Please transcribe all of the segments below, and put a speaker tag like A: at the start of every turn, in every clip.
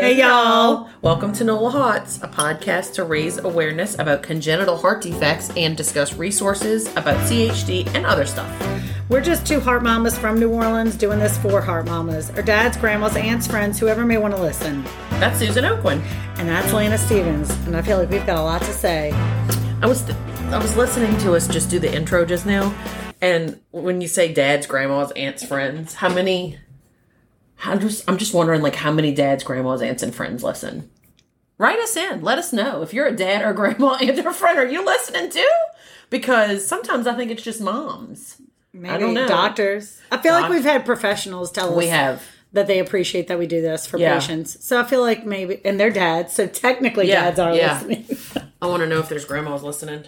A: Hey, y'all.
B: Welcome to NOLA Hots, a podcast to raise awareness about congenital heart defects and discuss resources about CHD and other stuff.
A: We're just two heart mamas from New Orleans doing this for heart mamas, our dads, grandmas, aunts, friends, whoever may want to listen.
B: That's Susan Oakland.
A: And that's Lana Stevens. And I feel like we've got a lot to say.
B: I was I was listening to us just do the intro just now, and when you say dads, grandmas, aunts, friends, how many? I'm just I'm just wondering like how many dads, grandmas, aunts, and friends listen. Write us in. Let us know if you're a dad or grandma, aunt, or friend. Are you listening too? Because sometimes I think it's just moms.
A: Maybe
B: I don't know.
A: doctors. I feel like we've had professionals tell us
B: We have.
A: that they appreciate that we do this for
B: Yeah.
A: patients. So I feel like maybe, and they're dads. So technically,
B: Yeah,
A: dads are
B: yeah.
A: listening.
B: I want to know if there's grandmas listening.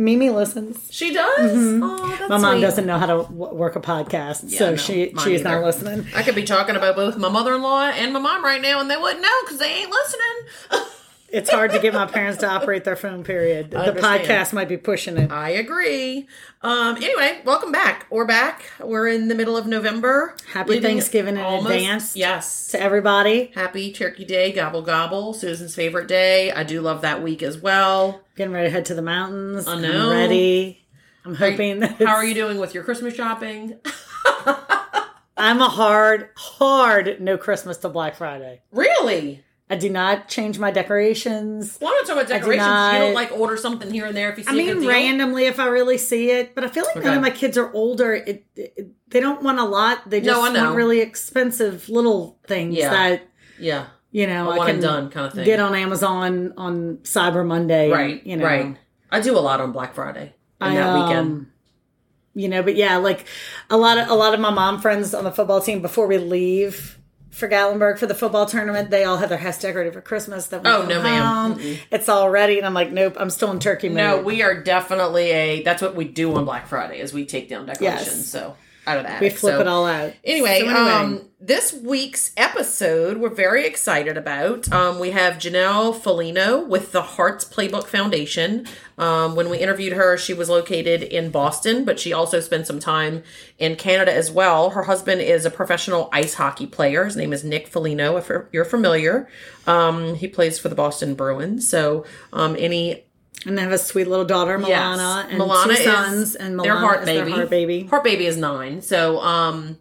A: Mimi listens.
B: She does. Oh, that's
A: Mm-hmm. My mom
B: sweet.
A: doesn't know how to w- work a podcast,
B: Yeah,
A: so
B: no,
A: she she's
B: either.
A: not listening.
B: I could be talking about both my mother-in-law and my mom right now, and they wouldn't know because they ain't listening.
A: It's hard to get my parents to operate their phone. Period.
B: I
A: The
B: understand.
A: podcast might be pushing it.
B: I agree. Um. Anyway, welcome back. We're back. We're in the middle of November.
A: Happy Thanksgiving in advance.
B: Yes.
A: To everybody,
B: Happy Turkey Day. Gobble gobble. Susan's favorite day. I do love that week as well.
A: Getting ready to head to the mountains.
B: I
A: I'm
B: know.
A: ready. I'm hoping that
B: How are you doing with your Christmas shopping?
A: I'm a hard, hard no Christmas to Black Friday.
B: really?
A: I do not change my decorations.
B: Well, I'm not talking about
A: do
B: decorations.
A: not-
B: You don't like order something here and there if you see
A: I mean, randomly if I really see it, but I feel like none of my kids are older. It, it, they don't want a lot. They just
B: No,
A: want really expensive little things
B: Yeah.
A: that
B: Yeah.
A: You know
B: A
A: I
B: one
A: can
B: and done kind of thing.
A: get on Amazon on Cyber Monday.
B: Right.
A: You know,
B: Right. I do a lot on Black Friday and
A: I,
B: that weekend.
A: um, you know, but yeah, like a lot of a lot of my mom friends on the football team before we leave for Gatlinburg for the football tournament, they all have their house decorated for Christmas. That
B: Oh, no, ma'am.
A: home, It's all ready, and I'm like, nope, I'm still in turkey mode.
B: No, we are definitely a. That's what we do on Black Friday is we take down decorations.
A: Yes.
B: So out of that,
A: we flip it all out.
B: Anyway,
A: So anyway.
B: um, this week's episode we're very excited about. Um, we have Janelle Foligno with the Hearts Playbook Foundation. Um, when we interviewed her, she was located in Boston, but she also spent some time in Canada as well. Her husband is a professional ice hockey player. His name is Nick Foligno, if you're- you're familiar. Um, he plays for the Boston Bruins. So, um, any
A: and they have a sweet little daughter, Milana, and
B: Milana
A: two
B: is
A: sons, and Milana
B: their heart
A: is
B: baby.
A: their heart baby.
B: Heart baby is nine. So um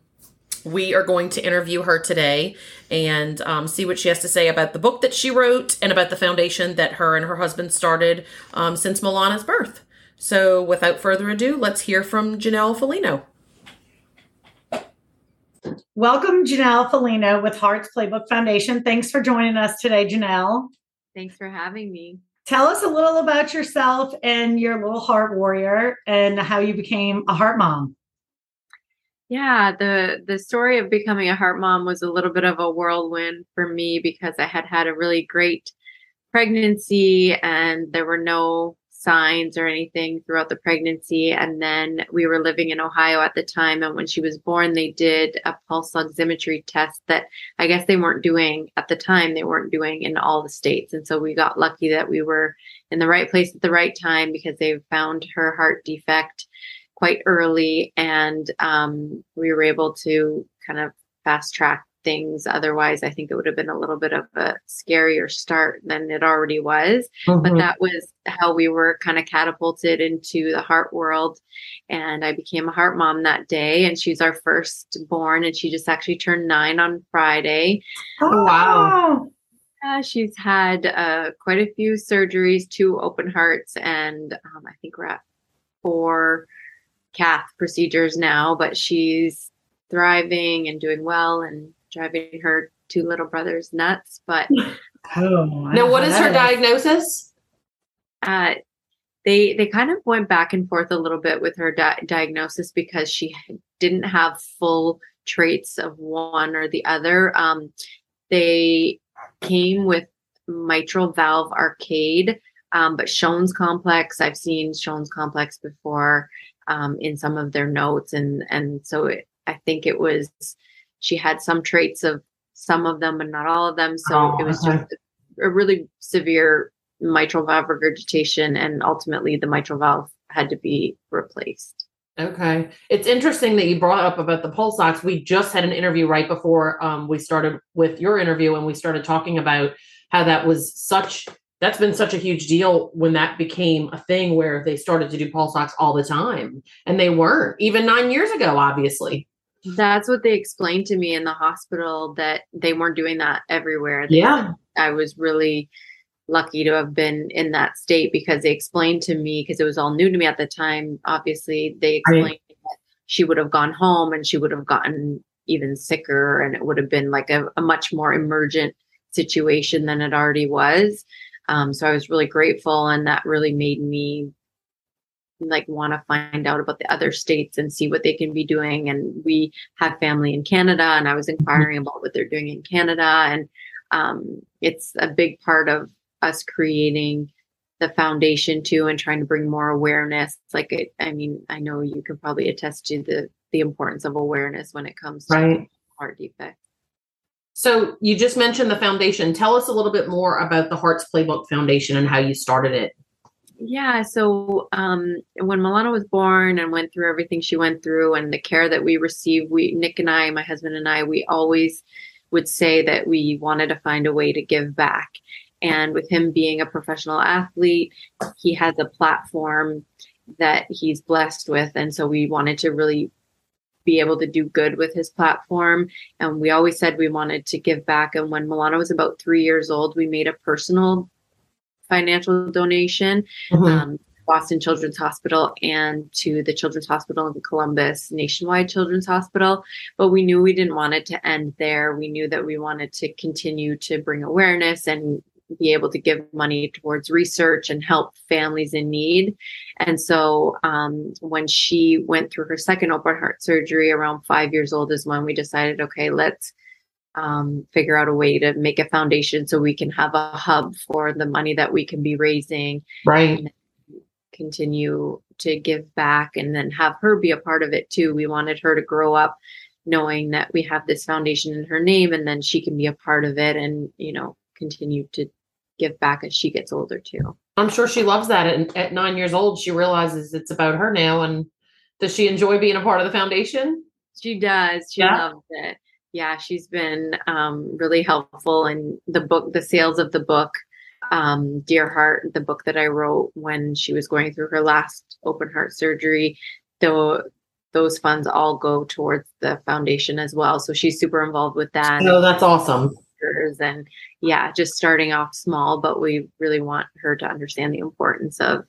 B: we are going to interview her today and um, see what she has to say about the book that she wrote and about the foundation that her and her husband started um, since Milana's birth. So, without further ado, let's hear from Janelle Foligno.
A: Welcome, Janelle Foligno with Hearts Playbook Foundation. Thanks for joining us today, Janelle.
C: Thanks for having me.
A: Tell us a little about yourself and your little heart warrior and how you became a heart mom.
C: Yeah, the the story of becoming a heart mom was a little bit of a whirlwind for me because I had had a really great pregnancy and there were no signs or anything throughout the pregnancy. And then we were living in Ohio at the time. And when she was born they did a pulse oximetry test that I guess they weren't doing at the time. They weren't doing in all the states. And so we got lucky that we were in the right place at the right time because they found her heart defect quite early. And um, we were able to kind of fast track things. Otherwise i think it would have been a little bit of a scarier start than it already was. But that was how we were kind of catapulted into the heart world. And i became a heart mom that day and she's our first born and she just actually turned nine on friday.
A: Oh,
B: wow.
C: yeah, she's had uh, quite a few surgeries, two open hearts, and um, I think we're at four cath procedures now. But she's thriving and doing well and driving her two little brothers nuts. But
A: Oh,
B: Now, what is her diagnosis?
C: uh, they they kind of went back and forth a little bit with her di- diagnosis because she didn't have full traits of one or the other. Um, they came with mitral valve arcade, um, but Shone's complex. I've seen Shone's complex before um, in some of their notes, and and so it, I think it was she had some traits of some of them, but not all of them. So
A: Oh,
C: it was
A: okay.
C: just a really severe mitral valve regurgitation, and ultimately the mitral valve had to be replaced.
B: Okay. It's interesting that you brought up about the pulse ox. We just had an interview right before um, we started with your interview, and we started talking about how that was such that's been such a huge deal when that became a thing where they started to do pulse ox all the time. And they weren't even nine years ago, obviously.
C: That's what they explained to me in the hospital that they weren't doing that everywhere. They
B: Yeah.
C: I was really lucky to have been in that state because they explained to me because it was all new to me at the time. Obviously, they explained that she would have gone home and she would have gotten even sicker, and it would have been like a, a much more emergent situation than it already was. Um, so I was really grateful, and that really made me like want to find out about the other states and see what they can be doing. And we have family in Canada, and I was inquiring about what they're doing in Canada, and um, it's a big part of us creating the foundation too and trying to bring more awareness like it, i mean i know you can probably attest to the the importance of awareness when it comes to
B: Right.
C: heart defects
B: So you just mentioned the foundation. Tell us a little bit more about the Hearts Playbook Foundation and how you started it.
C: Yeah so um when milana was born and went through everything she went through and the care that we received we nick and i my husband and i we always would say that we wanted to find a way to give back. And with him being a professional athlete he has a platform that he's blessed with. And so we wanted to really be able to do good with his platform. And we always said we wanted to give back. And when milana was about three years old we made a personal financial donation um, Boston Children's Hospital and to the Children's Hospital in Columbus, Nationwide Children's Hospital. But we knew we didn't want it to end there. We knew that we wanted to continue to bring awareness and be able to give money towards research and help families in need. And so um, when she went through her second open heart surgery around five years old, is when we decided, okay, let's um, figure out a way to make a foundation so we can have a hub for the money that we can be raising
B: Right.
C: continue to give back and then have her be a part of it too. We wanted her to grow up knowing that we have this foundation in her name and then she can be a part of it and, you know, continue to give back as she gets older too.
B: I'm sure she loves that. And at nine years old, she realizes it's about her now. And does she enjoy being a part of the foundation?
C: She does. She
B: Yeah.
C: loves it. Yeah, she's been um, really helpful in the book, the sales of the book, um, Dear Heart, the book that I wrote when she was going through her last open heart surgery. Though those funds all go towards the foundation as well. So she's super involved with that.
B: Oh, that's awesome.
C: And yeah, just starting off small, but we really want her to understand the importance of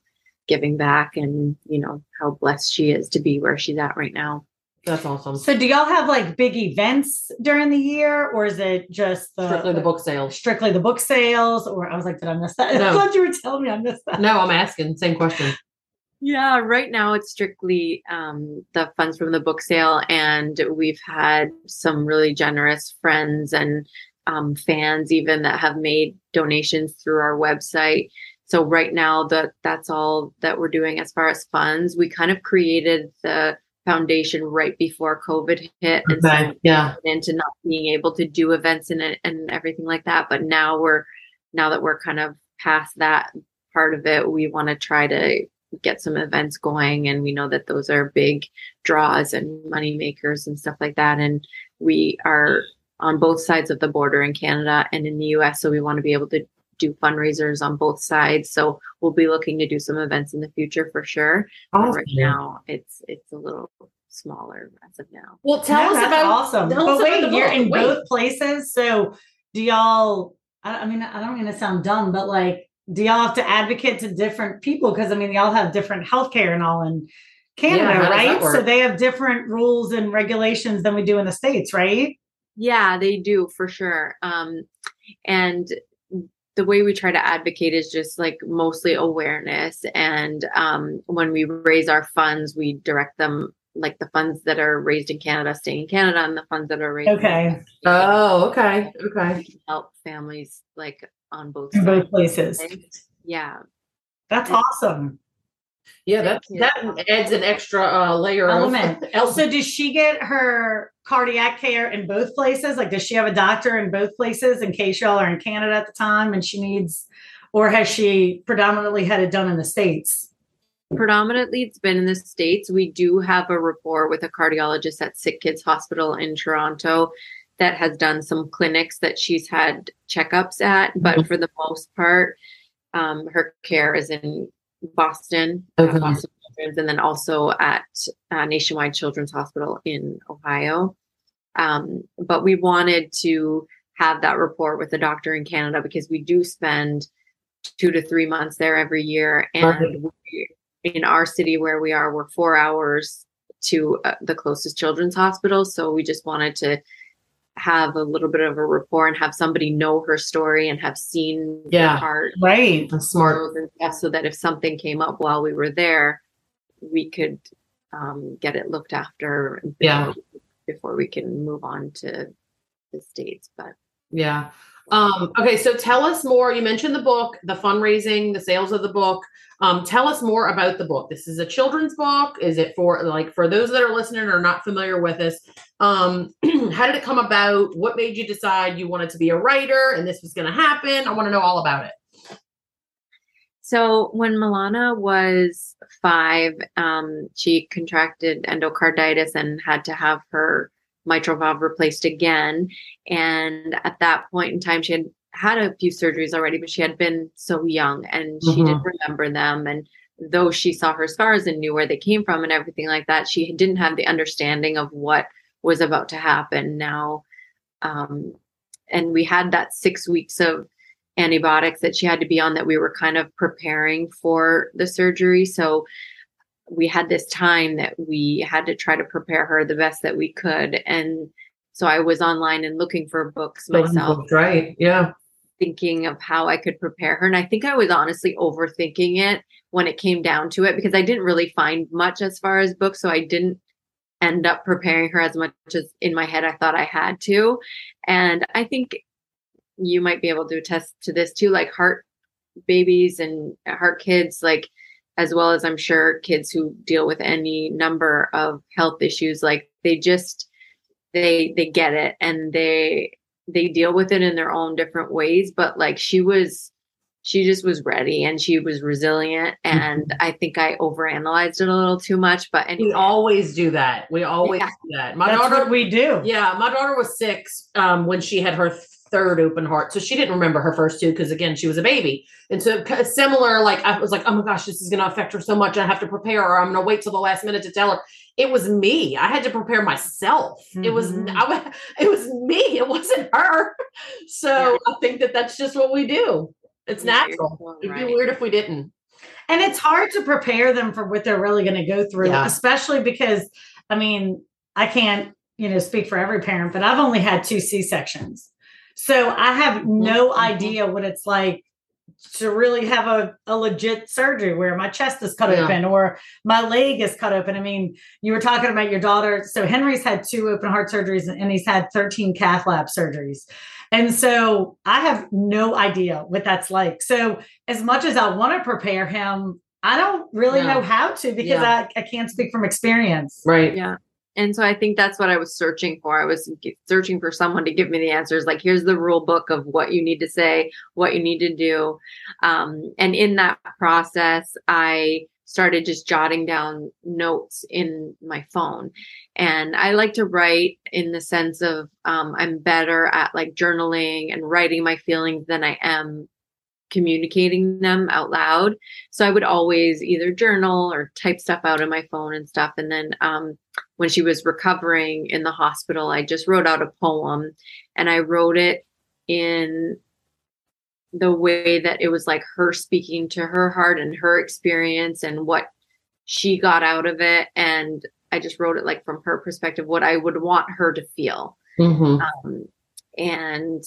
C: giving back and, you know, how blessed she is to be where she's at right now.
B: That's awesome.
A: So do y'all have like big events during the year or is it just the
B: Strictly the book sales.
A: strictly the book sales? Or I was like, did I miss that?
B: No.
A: I thought you were telling me I missed that.
B: No, I'm asking. Same question.
C: Yeah, right now it's strictly um, the funds from the book sale, and we've had some really generous friends and um, fans even that have made donations through our website. So right now, that that's all that we're doing as far as funds. We kind of created the foundation right before COVID hit, and so
B: Yeah.
C: into not being able to do events and and everything like that. But now we're now that we're kind of past that part of it, we want to try to get some events going, and we know that those are big draws and money makers and stuff like that. And we are on both sides of the border in Canada and in the U.S., so we want to be able to do fundraisers on both sides. So we'll be looking to do some events in the future for sure. But right now, it's it's a little smaller as of now.
B: Well, tell
A: Yeah,
B: us
A: that's
B: about
A: awesome.
B: tell
A: but
B: us about
A: wait,
B: the
A: you're in
B: Wait.
A: both places. So do y'all? I, I mean, I don't mean to sound dumb, but like, do y'all have to advocate to different people? Because I mean, y'all have different healthcare and all in Canada,
B: Yeah, how does that
A: right? So they have different rules and regulations than we do in the states, right?
C: Yeah, they do for sure. Um, and the way we try to advocate is just like mostly awareness. And um, when we raise our funds, we direct them like the funds that are raised in Canada stay in Canada, and the funds that are raised in
A: Okay,
B: Oh, okay. Okay.
C: help families like on both
A: in both places.
C: Yeah,
A: That's awesome.
B: Yeah, that that adds an extra uh, layer
A: Element.
B: of else.
A: So does she get her cardiac care in both places? Like, does she have a doctor in both places in case y'all are in Canada at the time and she needs, or has she predominantly had it done in the States?
C: predominantly it's been in the states we do have a rapport with a cardiologist at sick kids hospital in toronto that has done some clinics that she's had checkups at but
B: Mhm.
C: for the most part um, her care is in boston,
B: Okay.
C: boston Children's, and then also at uh, nationwide children's hospital in ohio um, but we wanted to have that rapport with the doctor in canada because we do spend two to three months there every year and we, in our city where we are we're four hours to uh, the closest children's hospital so we just wanted to have a little bit of a rapport and have somebody know her story and have seen
B: Yeah.
C: the heart
A: Right.
B: That's smart.
C: stuff so that if something came up while we were there we could um, get it looked after
B: Yeah.
C: Before we can move on to the states but
B: Yeah. Um, okay, so tell us more. You mentioned the book, the fundraising, the sales of the book. Um, tell us more about the book. This is a children's book. Is it for like for those that are listening or not familiar with this? Um, how did it come about? What made you decide you wanted to be a writer and this was going to happen? I want to know all about it.
C: So when Milana was five, um, she contracted endocarditis and had to have her mitral valve replaced again. And at that point in time, she had had a few surgeries already, but she had been so young and she
B: Mhm.
C: didn't remember them. And though she saw her scars and knew where they came from and everything like that, she didn't have the understanding of what was about to happen now. Um, and we had that six weeks of antibiotics that she had to be on that we were kind of preparing for the surgery. So we had this time that we had to try to prepare her the best that we could. And so I was online and looking for books myself,
B: Right. Yeah.
C: thinking of how I could prepare her. And I think I was honestly overthinking it when it came down to it because I didn't really find much as far as books. So I didn't end up preparing her as much as in my head I thought I had to. And I think you might be able to attest to this too, like heart babies and heart kids, like as well as I'm sure kids who deal with any number of health issues, like they just they they get it and they they deal with it in their own different ways. But like she was she just was ready and she was resilient and I think I overanalyzed it a little too much. But
B: We
C: anyway,
B: always do that. We always
C: Yeah.
B: do that. My
A: That's
B: daughter
A: we do.
B: Yeah, my daughter was six um, when she had her third open heart, so she didn't remember her first two because again she was a baby, and so similar. Like I was like, oh my gosh, this is going to affect her so much. I have to prepare her. I'm going to wait till the last minute to tell her. It was me. I had to prepare myself. It was
A: Mhm.
B: I, it was me. It wasn't her. So I think that that's just what we do. It's
C: Yeah,
B: natural. It'd be weird if we didn't.
A: And it's hard to prepare them for what they're really going to go through,
B: Yeah.
A: especially because, I mean, I can't, you know, speak for every parent, but I've only had two C sections. So I have no
B: Mhm.
A: idea what it's like to really have a, a legit surgery where my chest is cut
B: Yeah.
A: open or my leg is cut open. I mean, you were talking about your daughter. So Henry's had two open heart surgeries and he's had 13 cath lab surgeries. And so I have no idea what that's like. So as much as I want to prepare him, I don't really
B: Yeah.
A: know how to because
B: Yeah.
A: I, I can't speak from experience.
B: Right.
C: Yeah. And so I think that's what I was searching for. I was searching for someone to give me the answers. Like, here's the rule book of what you need to say, what you need to do. Um, and in that process, I started just jotting down notes in my phone. And I like to write in the sense of um, I'm better at like journaling and writing my feelings than I am communicating them out loud. So I would always either journal or type stuff out on my phone and stuff. And then um, when she was recovering in the hospital, I just wrote out a poem and I wrote it in the way that it was like her speaking to her heart and her experience and what she got out of it. And I just wrote it like from her perspective, what I would want her to feel
B: Mhm.
C: um, and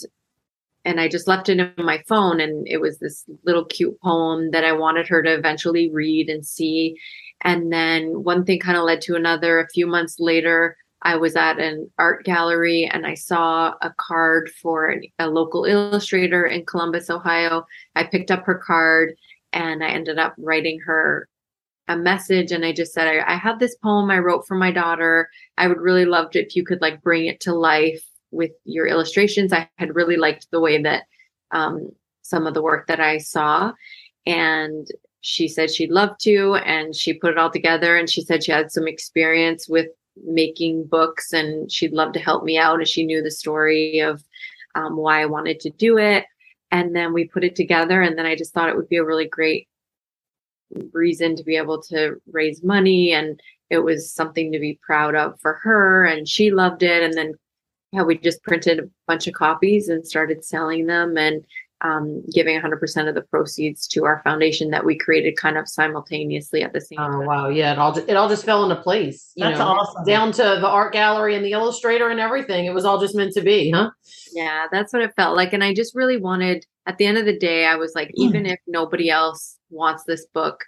C: and I just left it in my phone, and it was this little cute poem that I wanted her to eventually read and see. And then one thing kind of led to another. A few months later, I was at an art gallery and I saw a card for an, a local illustrator in Columbus, Ohio. I picked up her card and I ended up writing her a message and I just said, I, I have this poem I wrote for my daughter. I would really love it if you could like bring it to life with your illustrations. I had really liked the way that um, some of the work that I saw. And she said she'd love to, and she put it all together. And she said she had some experience with making books and she'd love to help me out. And she knew the story of um, why I wanted to do it. And then we put it together. And then I just thought it would be a really great reason to be able to raise money. And it was something to be proud of for her. And she loved it. And then, yeah, we just printed a bunch of copies and started selling them. And um, giving 100% of the proceeds to our foundation that we created kind of simultaneously at the same time.
B: Oh
C: time.
B: wow, yeah, it all just, it all just fell into place. You
A: That's
B: know,
A: awesome.
B: down to the art gallery and the illustrator and everything. It was all just meant to be, huh?
C: Yeah, that's what it felt like. And I just really wanted, at the end of the day, I was like, even if nobody else wants this book,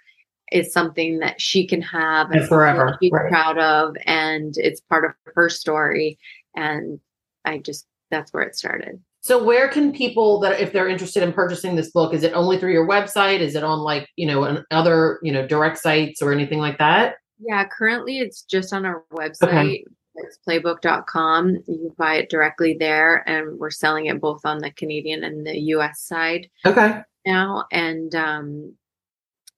C: it's something that she can have
B: And forever,
C: that she's
B: right.
C: proud of, and it's part of her story. And I just, that's where it started.
B: So where can people that if they're interested in purchasing this book, is it only through your website? Is it on like, you know, an other, you know, direct sites or anything like that?
C: Yeah, currently it's just on our website. It's playbook.com. You can buy it directly there, and we're selling it both on the Canadian and the US side
B: Okay.
C: now. And um,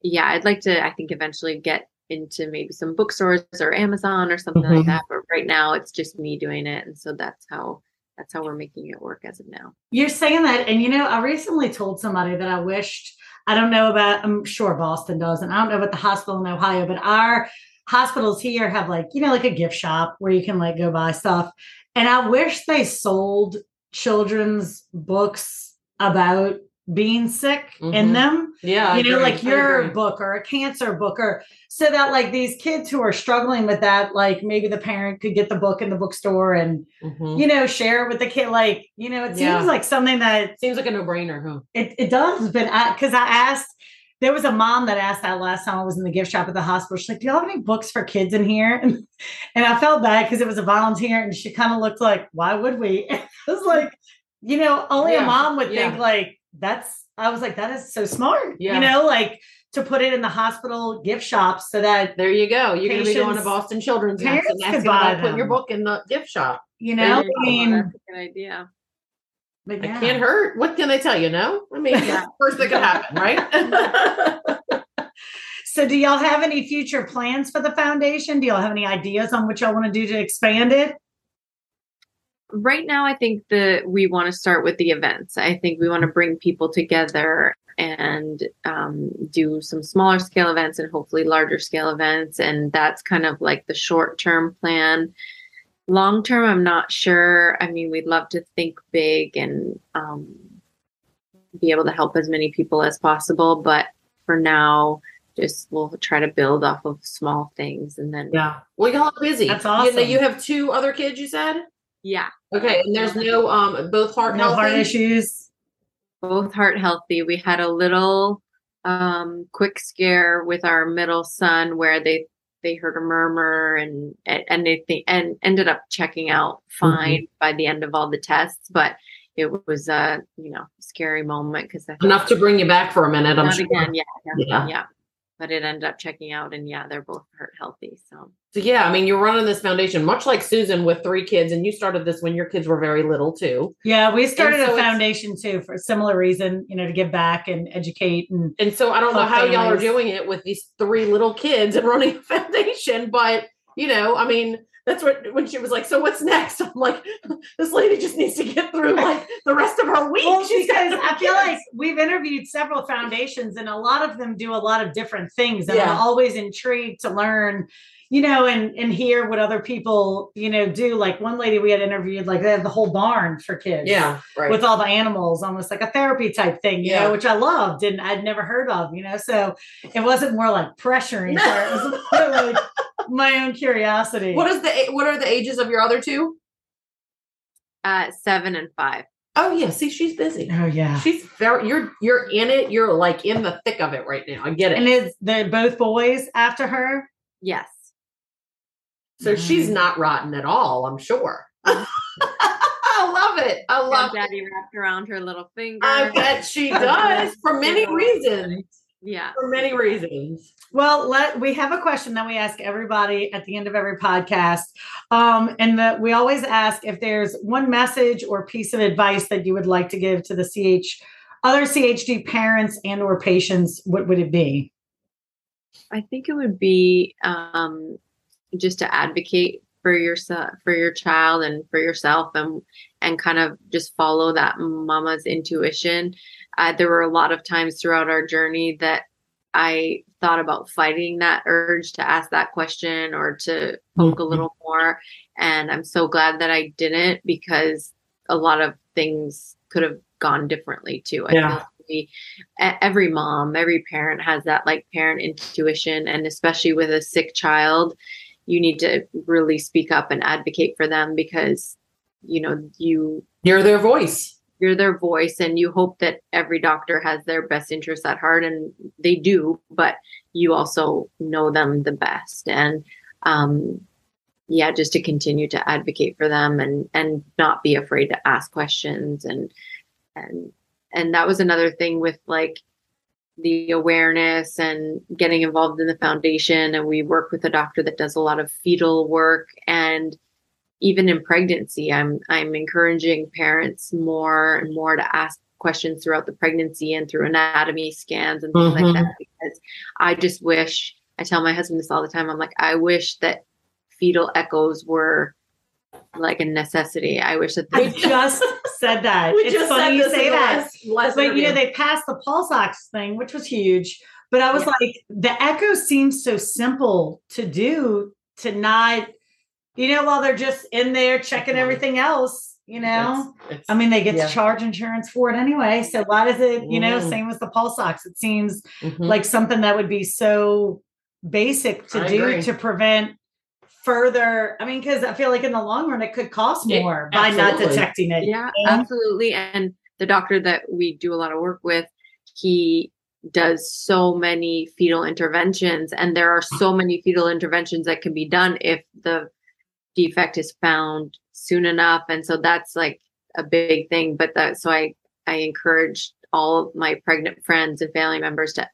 C: yeah, I'd like to, I think, eventually get into maybe some bookstores or Amazon or something
B: Mhm.
C: like that. But right now, it's just me doing it, and so that's how that's how we're making it work as of now.
A: You're saying that, and you know, I recently told somebody that I wished I don't know about. I'm sure Boston does, and I don't know about the hospital in Ohio, but our hospitals here have like you know like a gift shop where you can like go buy stuff, and I wish they sold children's books about being sick in
B: Mhm.
A: them
B: Yeah.
A: You know like your book or a cancer book or so that like these kids who are struggling with that like maybe the parent could get the book in the bookstore and
B: Mhm.
A: you know share with the kid like you know it seems
B: Yeah.
A: like something that
B: Seems like a no-brainer, huh?
A: it, it does but i because i asked there was a mom that asked that last time i was in the gift shop at the hospital she's like do you have any books for kids in here and, and i felt bad because it was a volunteer and she kind of looked like why would we i was like you know only
B: Yeah.
A: a mom would
B: Yeah.
A: think like that's i was like that is so smart
B: Yeah.
A: you know like to put it in the hospital gift shops so that
B: There you go. You're going to be going to Boston Children's and that's gonna put your book in the gift shop.
A: you know
C: you
A: i mean
C: that's a good idea.
A: but
B: It
A: yeah.
B: can't hurt. What can they tell you? No, I mean,
C: Yeah.
B: first thing could happen, right?
A: So, do y'all have any future plans for the foundation? Do y'all have any ideas on what y'all want to do to expand it?
C: Right now i think that we want to start with the events i think we want to bring people together and um, do some smaller scale events and hopefully larger scale events and that's kind of like the short term plan long term i'm not sure i mean we'd love to think big and um, be able to help as many people as possible but for now just we'll try to build off of small things and then
B: yeah. Well, y'all are busy.
A: That's
B: You, know,
A: awesome.
B: you have two other kids, you said?
C: Yeah
B: Okay. And there's no, um, both heart
A: No
B: healthy?
A: heart issues.
C: both heart healthy. We had a little um quick scare with our middle son where they they heard a murmur and and they think and ended up checking out fine by the end of all the tests, but it was a you know scary moment because
B: Enough to bring you back for a minute, I'm sure.
C: again, yeah,
B: Yeah.
C: yeah, But it ended up checking out, and yeah, they're both heart healthy. So
B: So yeah, I mean, you're running this foundation much like Susan with three kids, and you started this when your kids were very little too.
A: Yeah, we started
B: so
A: a foundation too for a similar reason, you know, to give back and educate and
B: And so I don't know
A: Help
B: how y'all are doing it with these three little kids and running a foundation, but you know, I mean, that's what when she was like, "So what's next?" I'm like, "This lady just needs to get through like the rest of her week."
A: Well,
B: She's
A: because I feel
B: kids.
A: like we've interviewed several foundations, and a lot of them do a lot of different things, and
B: Yeah.
A: I'm always intrigued to learn, you know, and and hear what other people, you know, do. Like one lady we had interviewed, like they had the whole barn for kids,
B: yeah, right.
A: with all the animals, almost like a therapy type thing, you
B: Yeah.
A: know, which I loved and I'd never heard of, you know. So it wasn't more like pressuring her; it was like my own curiosity.
B: what is the what are the ages of your other two?
C: uh, seven and five.
B: Oh yeah, see, she's busy.
A: oh yeah,
B: She's very you're you're in it. You're like in the thick of it right now. I get it.
A: and is they're both boys after her?
C: Yes.
B: So she's not rotten at all, I'm sure. I love it. I
C: Got
B: love it.
C: Daddy wrapped around her little finger.
B: I bet she does for many reasons.
C: Yeah.
B: For many reasons.
A: Well, let we have a question that we ask everybody at the end of every podcast. Um, and that we always ask if there's one message or piece of advice that you would like to give to the CH other CHD parents and or patients, what would it be?
C: I think it would be um, just to advocate for yourself, for your child, and for yourself, and and kind of just follow that mama's intuition. Uh, there were a lot of times throughout our journey that I thought about fighting that urge to ask that question or to poke mm-hmm. a little more, and I'm so glad that I didn't because a lot of things could have gone differently too. I yeah. we, every mom, every parent has that like parent intuition, and especially with a sick child, you need to really speak up and advocate for them because you know you
B: you're their voice.
C: You're their voice and you hope that every doctor has their best interests at heart and they do but you also know them the best. And um yeah just to continue to advocate for them and and not be afraid to ask questions. And and and that was another thing with like the awareness and getting involved in the foundation. And we work with a doctor that does a lot of fetal work. And even in pregnancy i'm i'm encouraging parents more and more to ask questions throughout the pregnancy and through anatomy scans and things mm-hmm. like that. Because i just wish i tell my husband this all the time. I'm like i wish that fetal echoes were like a necessity. I wish that
A: they just said that.
B: We it's funny you say that.
A: Last, but you know, they passed the pulse ox thing, which was huge. But I was yeah. like, the echo seems so simple to do to not, you know, while they're just in there checking everything else. You know, it's, it's, I mean, they get yeah. to charge insurance for it anyway. So why does it, you know, mm. same as the pulse ox? It seems mm-hmm. like something that would be so basic to I do agree. to prevent further i mean because i feel like in the long run it could cost more by not detecting it
C: yeah absolutely. And the doctor that we do a lot of work with he does so many fetal interventions and there are so many fetal interventions that can be done if the defect is found soon enough. And so that's like a big thing but that so i i encourage all of my pregnant friends and family members to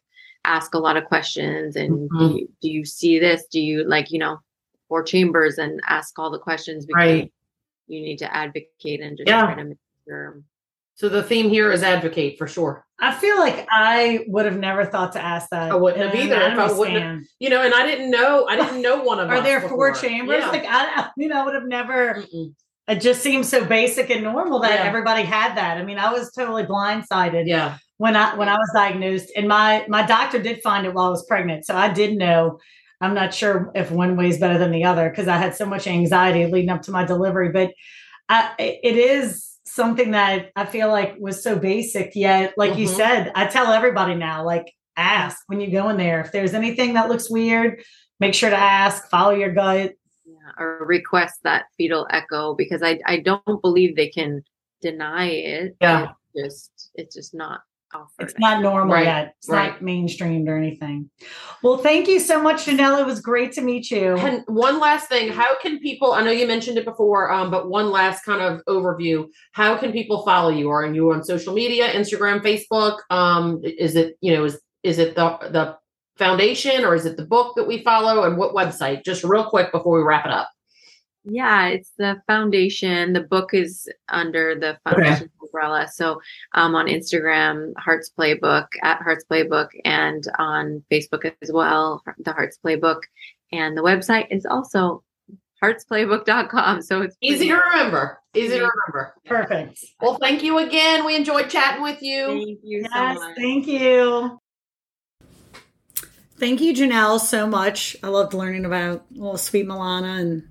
C: ask a lot of questions and mm-hmm. do, you, do you see this? Do you like you know four chambers and ask all the questions
B: because right.
C: you need to advocate and just yeah. try to make
B: sure. So the theme here is advocate for sure.
A: I feel like I would have never thought to ask that.
B: I wouldn't have either if I wouldn't. Have, you know, and I didn't know. I didn't know one of. Them.
A: Are there before. four chambers? Yeah. Like I, you know, I would have never. Mm-mm. It just seems so basic and normal that yeah. everybody had that. I mean, I was totally blindsided.
B: Yeah.
A: When I when I was diagnosed, and my my doctor did find it while I was pregnant, so I did know I'm not sure if one way is better than the other because I had so much anxiety leading up to my delivery. But I, it is something that I feel like was so basic. Yet, like mm-hmm. you said, I tell everybody now, like ask when you go in there. If there's anything that looks weird, make sure to ask. Follow your gut.
C: Yeah, or request that fetal echo because I I don't believe they can deny it.
B: Yeah,
C: it's just it's just not
A: it's not normal right. yet. It's right. not mainstreamed or anything. Well, thank you so much, Janelle. It was great to meet you.
B: And one last thing, how can people? I know you mentioned it before, um, but one last kind of overview. How can people follow you? Are you on social media, Instagram, Facebook? Um, is it you know is is it the the foundation or is it the book that we follow? And what website? Just real quick before we wrap it up.
C: Yeah, it's the foundation. The book is under the foundation okay. Umbrella. So um, on Instagram, Hearts Playbook at Hearts Playbook, and on Facebook as well, the Hearts Playbook. And the website is also heartsplaybook.com. So it's
B: easy to remember. Easy to remember.
A: Perfect.
B: Well, thank you again. We enjoyed chatting with you.
C: Thank you
A: yes,
C: so much.
A: Thank you. Thank you, Janelle, so much. I loved learning about little sweet Milana and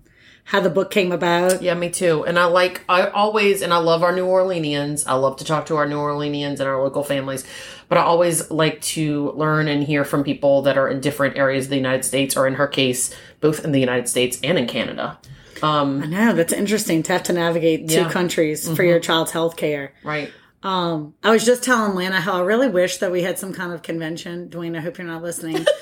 A: how the book came about.
B: Yeah, me too. And I like, I always, and I love our New Orleanians. I love to talk to our New Orleanians and our local families, but I always like to learn and hear from people that are in different areas of the United States, or in her case, both in the United States and in Canada.
A: Um, I know that's interesting to have to navigate two yeah. countries mm-hmm. for your child's health care.
B: Right.
A: Um, I was just telling Lana how I really wish that we had some kind of convention. Dwayne, I hope you're not listening.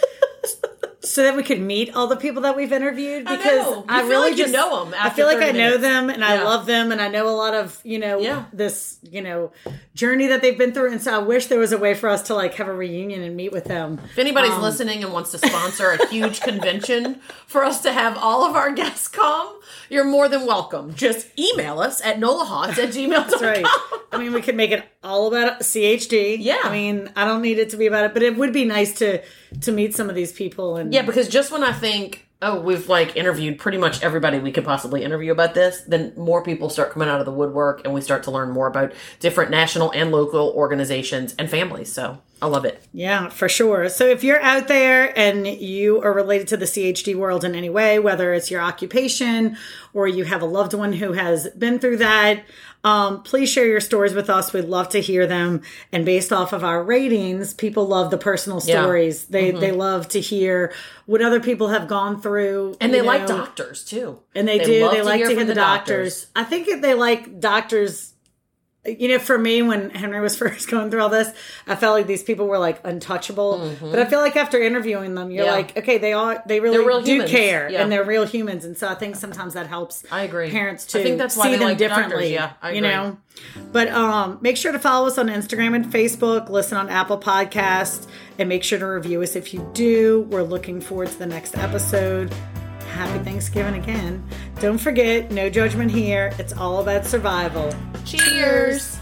A: so that we could meet all the people that we've interviewed because I, I really
B: like
A: just
B: know them.
A: I feel like I know them and yeah. I love them and I know a lot of you know
B: yeah.
A: this you know journey that they've been through and so I wish there was a way for us to like have a reunion and meet with them.
B: If anybody's um, listening and wants to sponsor a huge convention for us to have all of our guests come, you're more than welcome. Just email us at nolahots at gmail.com. That's right.
A: I mean, we could make it all about CHD.
B: Yeah.
A: I mean, I don't need it to be about it, but it would be nice to to meet some of these people and
B: Yeah, because just when I think, oh, we've like interviewed pretty much everybody we could possibly interview about this, then more people start coming out of the woodwork and we start to learn more about different national and local organizations and families. So I love it.
A: Yeah, for sure. So if you're out there and you are related to the CHD world in any way, whether it's your occupation or you have a loved one who has been through that, um, please share your stories with us. We'd love to hear them. And based off of our ratings, people love the personal
B: Yeah.
A: stories. They they love to hear what other people have gone through,
B: And they like doctors too.
A: And they, do.
B: love
A: They like to hear
B: from
A: the doctors. I think they like doctors. You know, for me, when Henry was first going through all this, I felt like these people were like untouchable. But I feel like after interviewing them, you're
B: Mm-hmm. Yeah.
A: like, okay, they are they really
B: real
A: do
B: humans.
A: care,
B: Yeah.
A: and they're real humans. And so I think sometimes that helps.
B: I agree.
A: Parents
B: I
A: to
B: think that's why
A: see them
B: like doctors.
A: differently.
B: Yeah, I
A: you know. But um, make sure to follow us on Instagram and Facebook. Listen on Apple Podcast, and make sure to review us if you do. We're looking forward to the next episode. Happy Thanksgiving again. Don't forget, no judgment here. It's all about survival.
B: Cheers.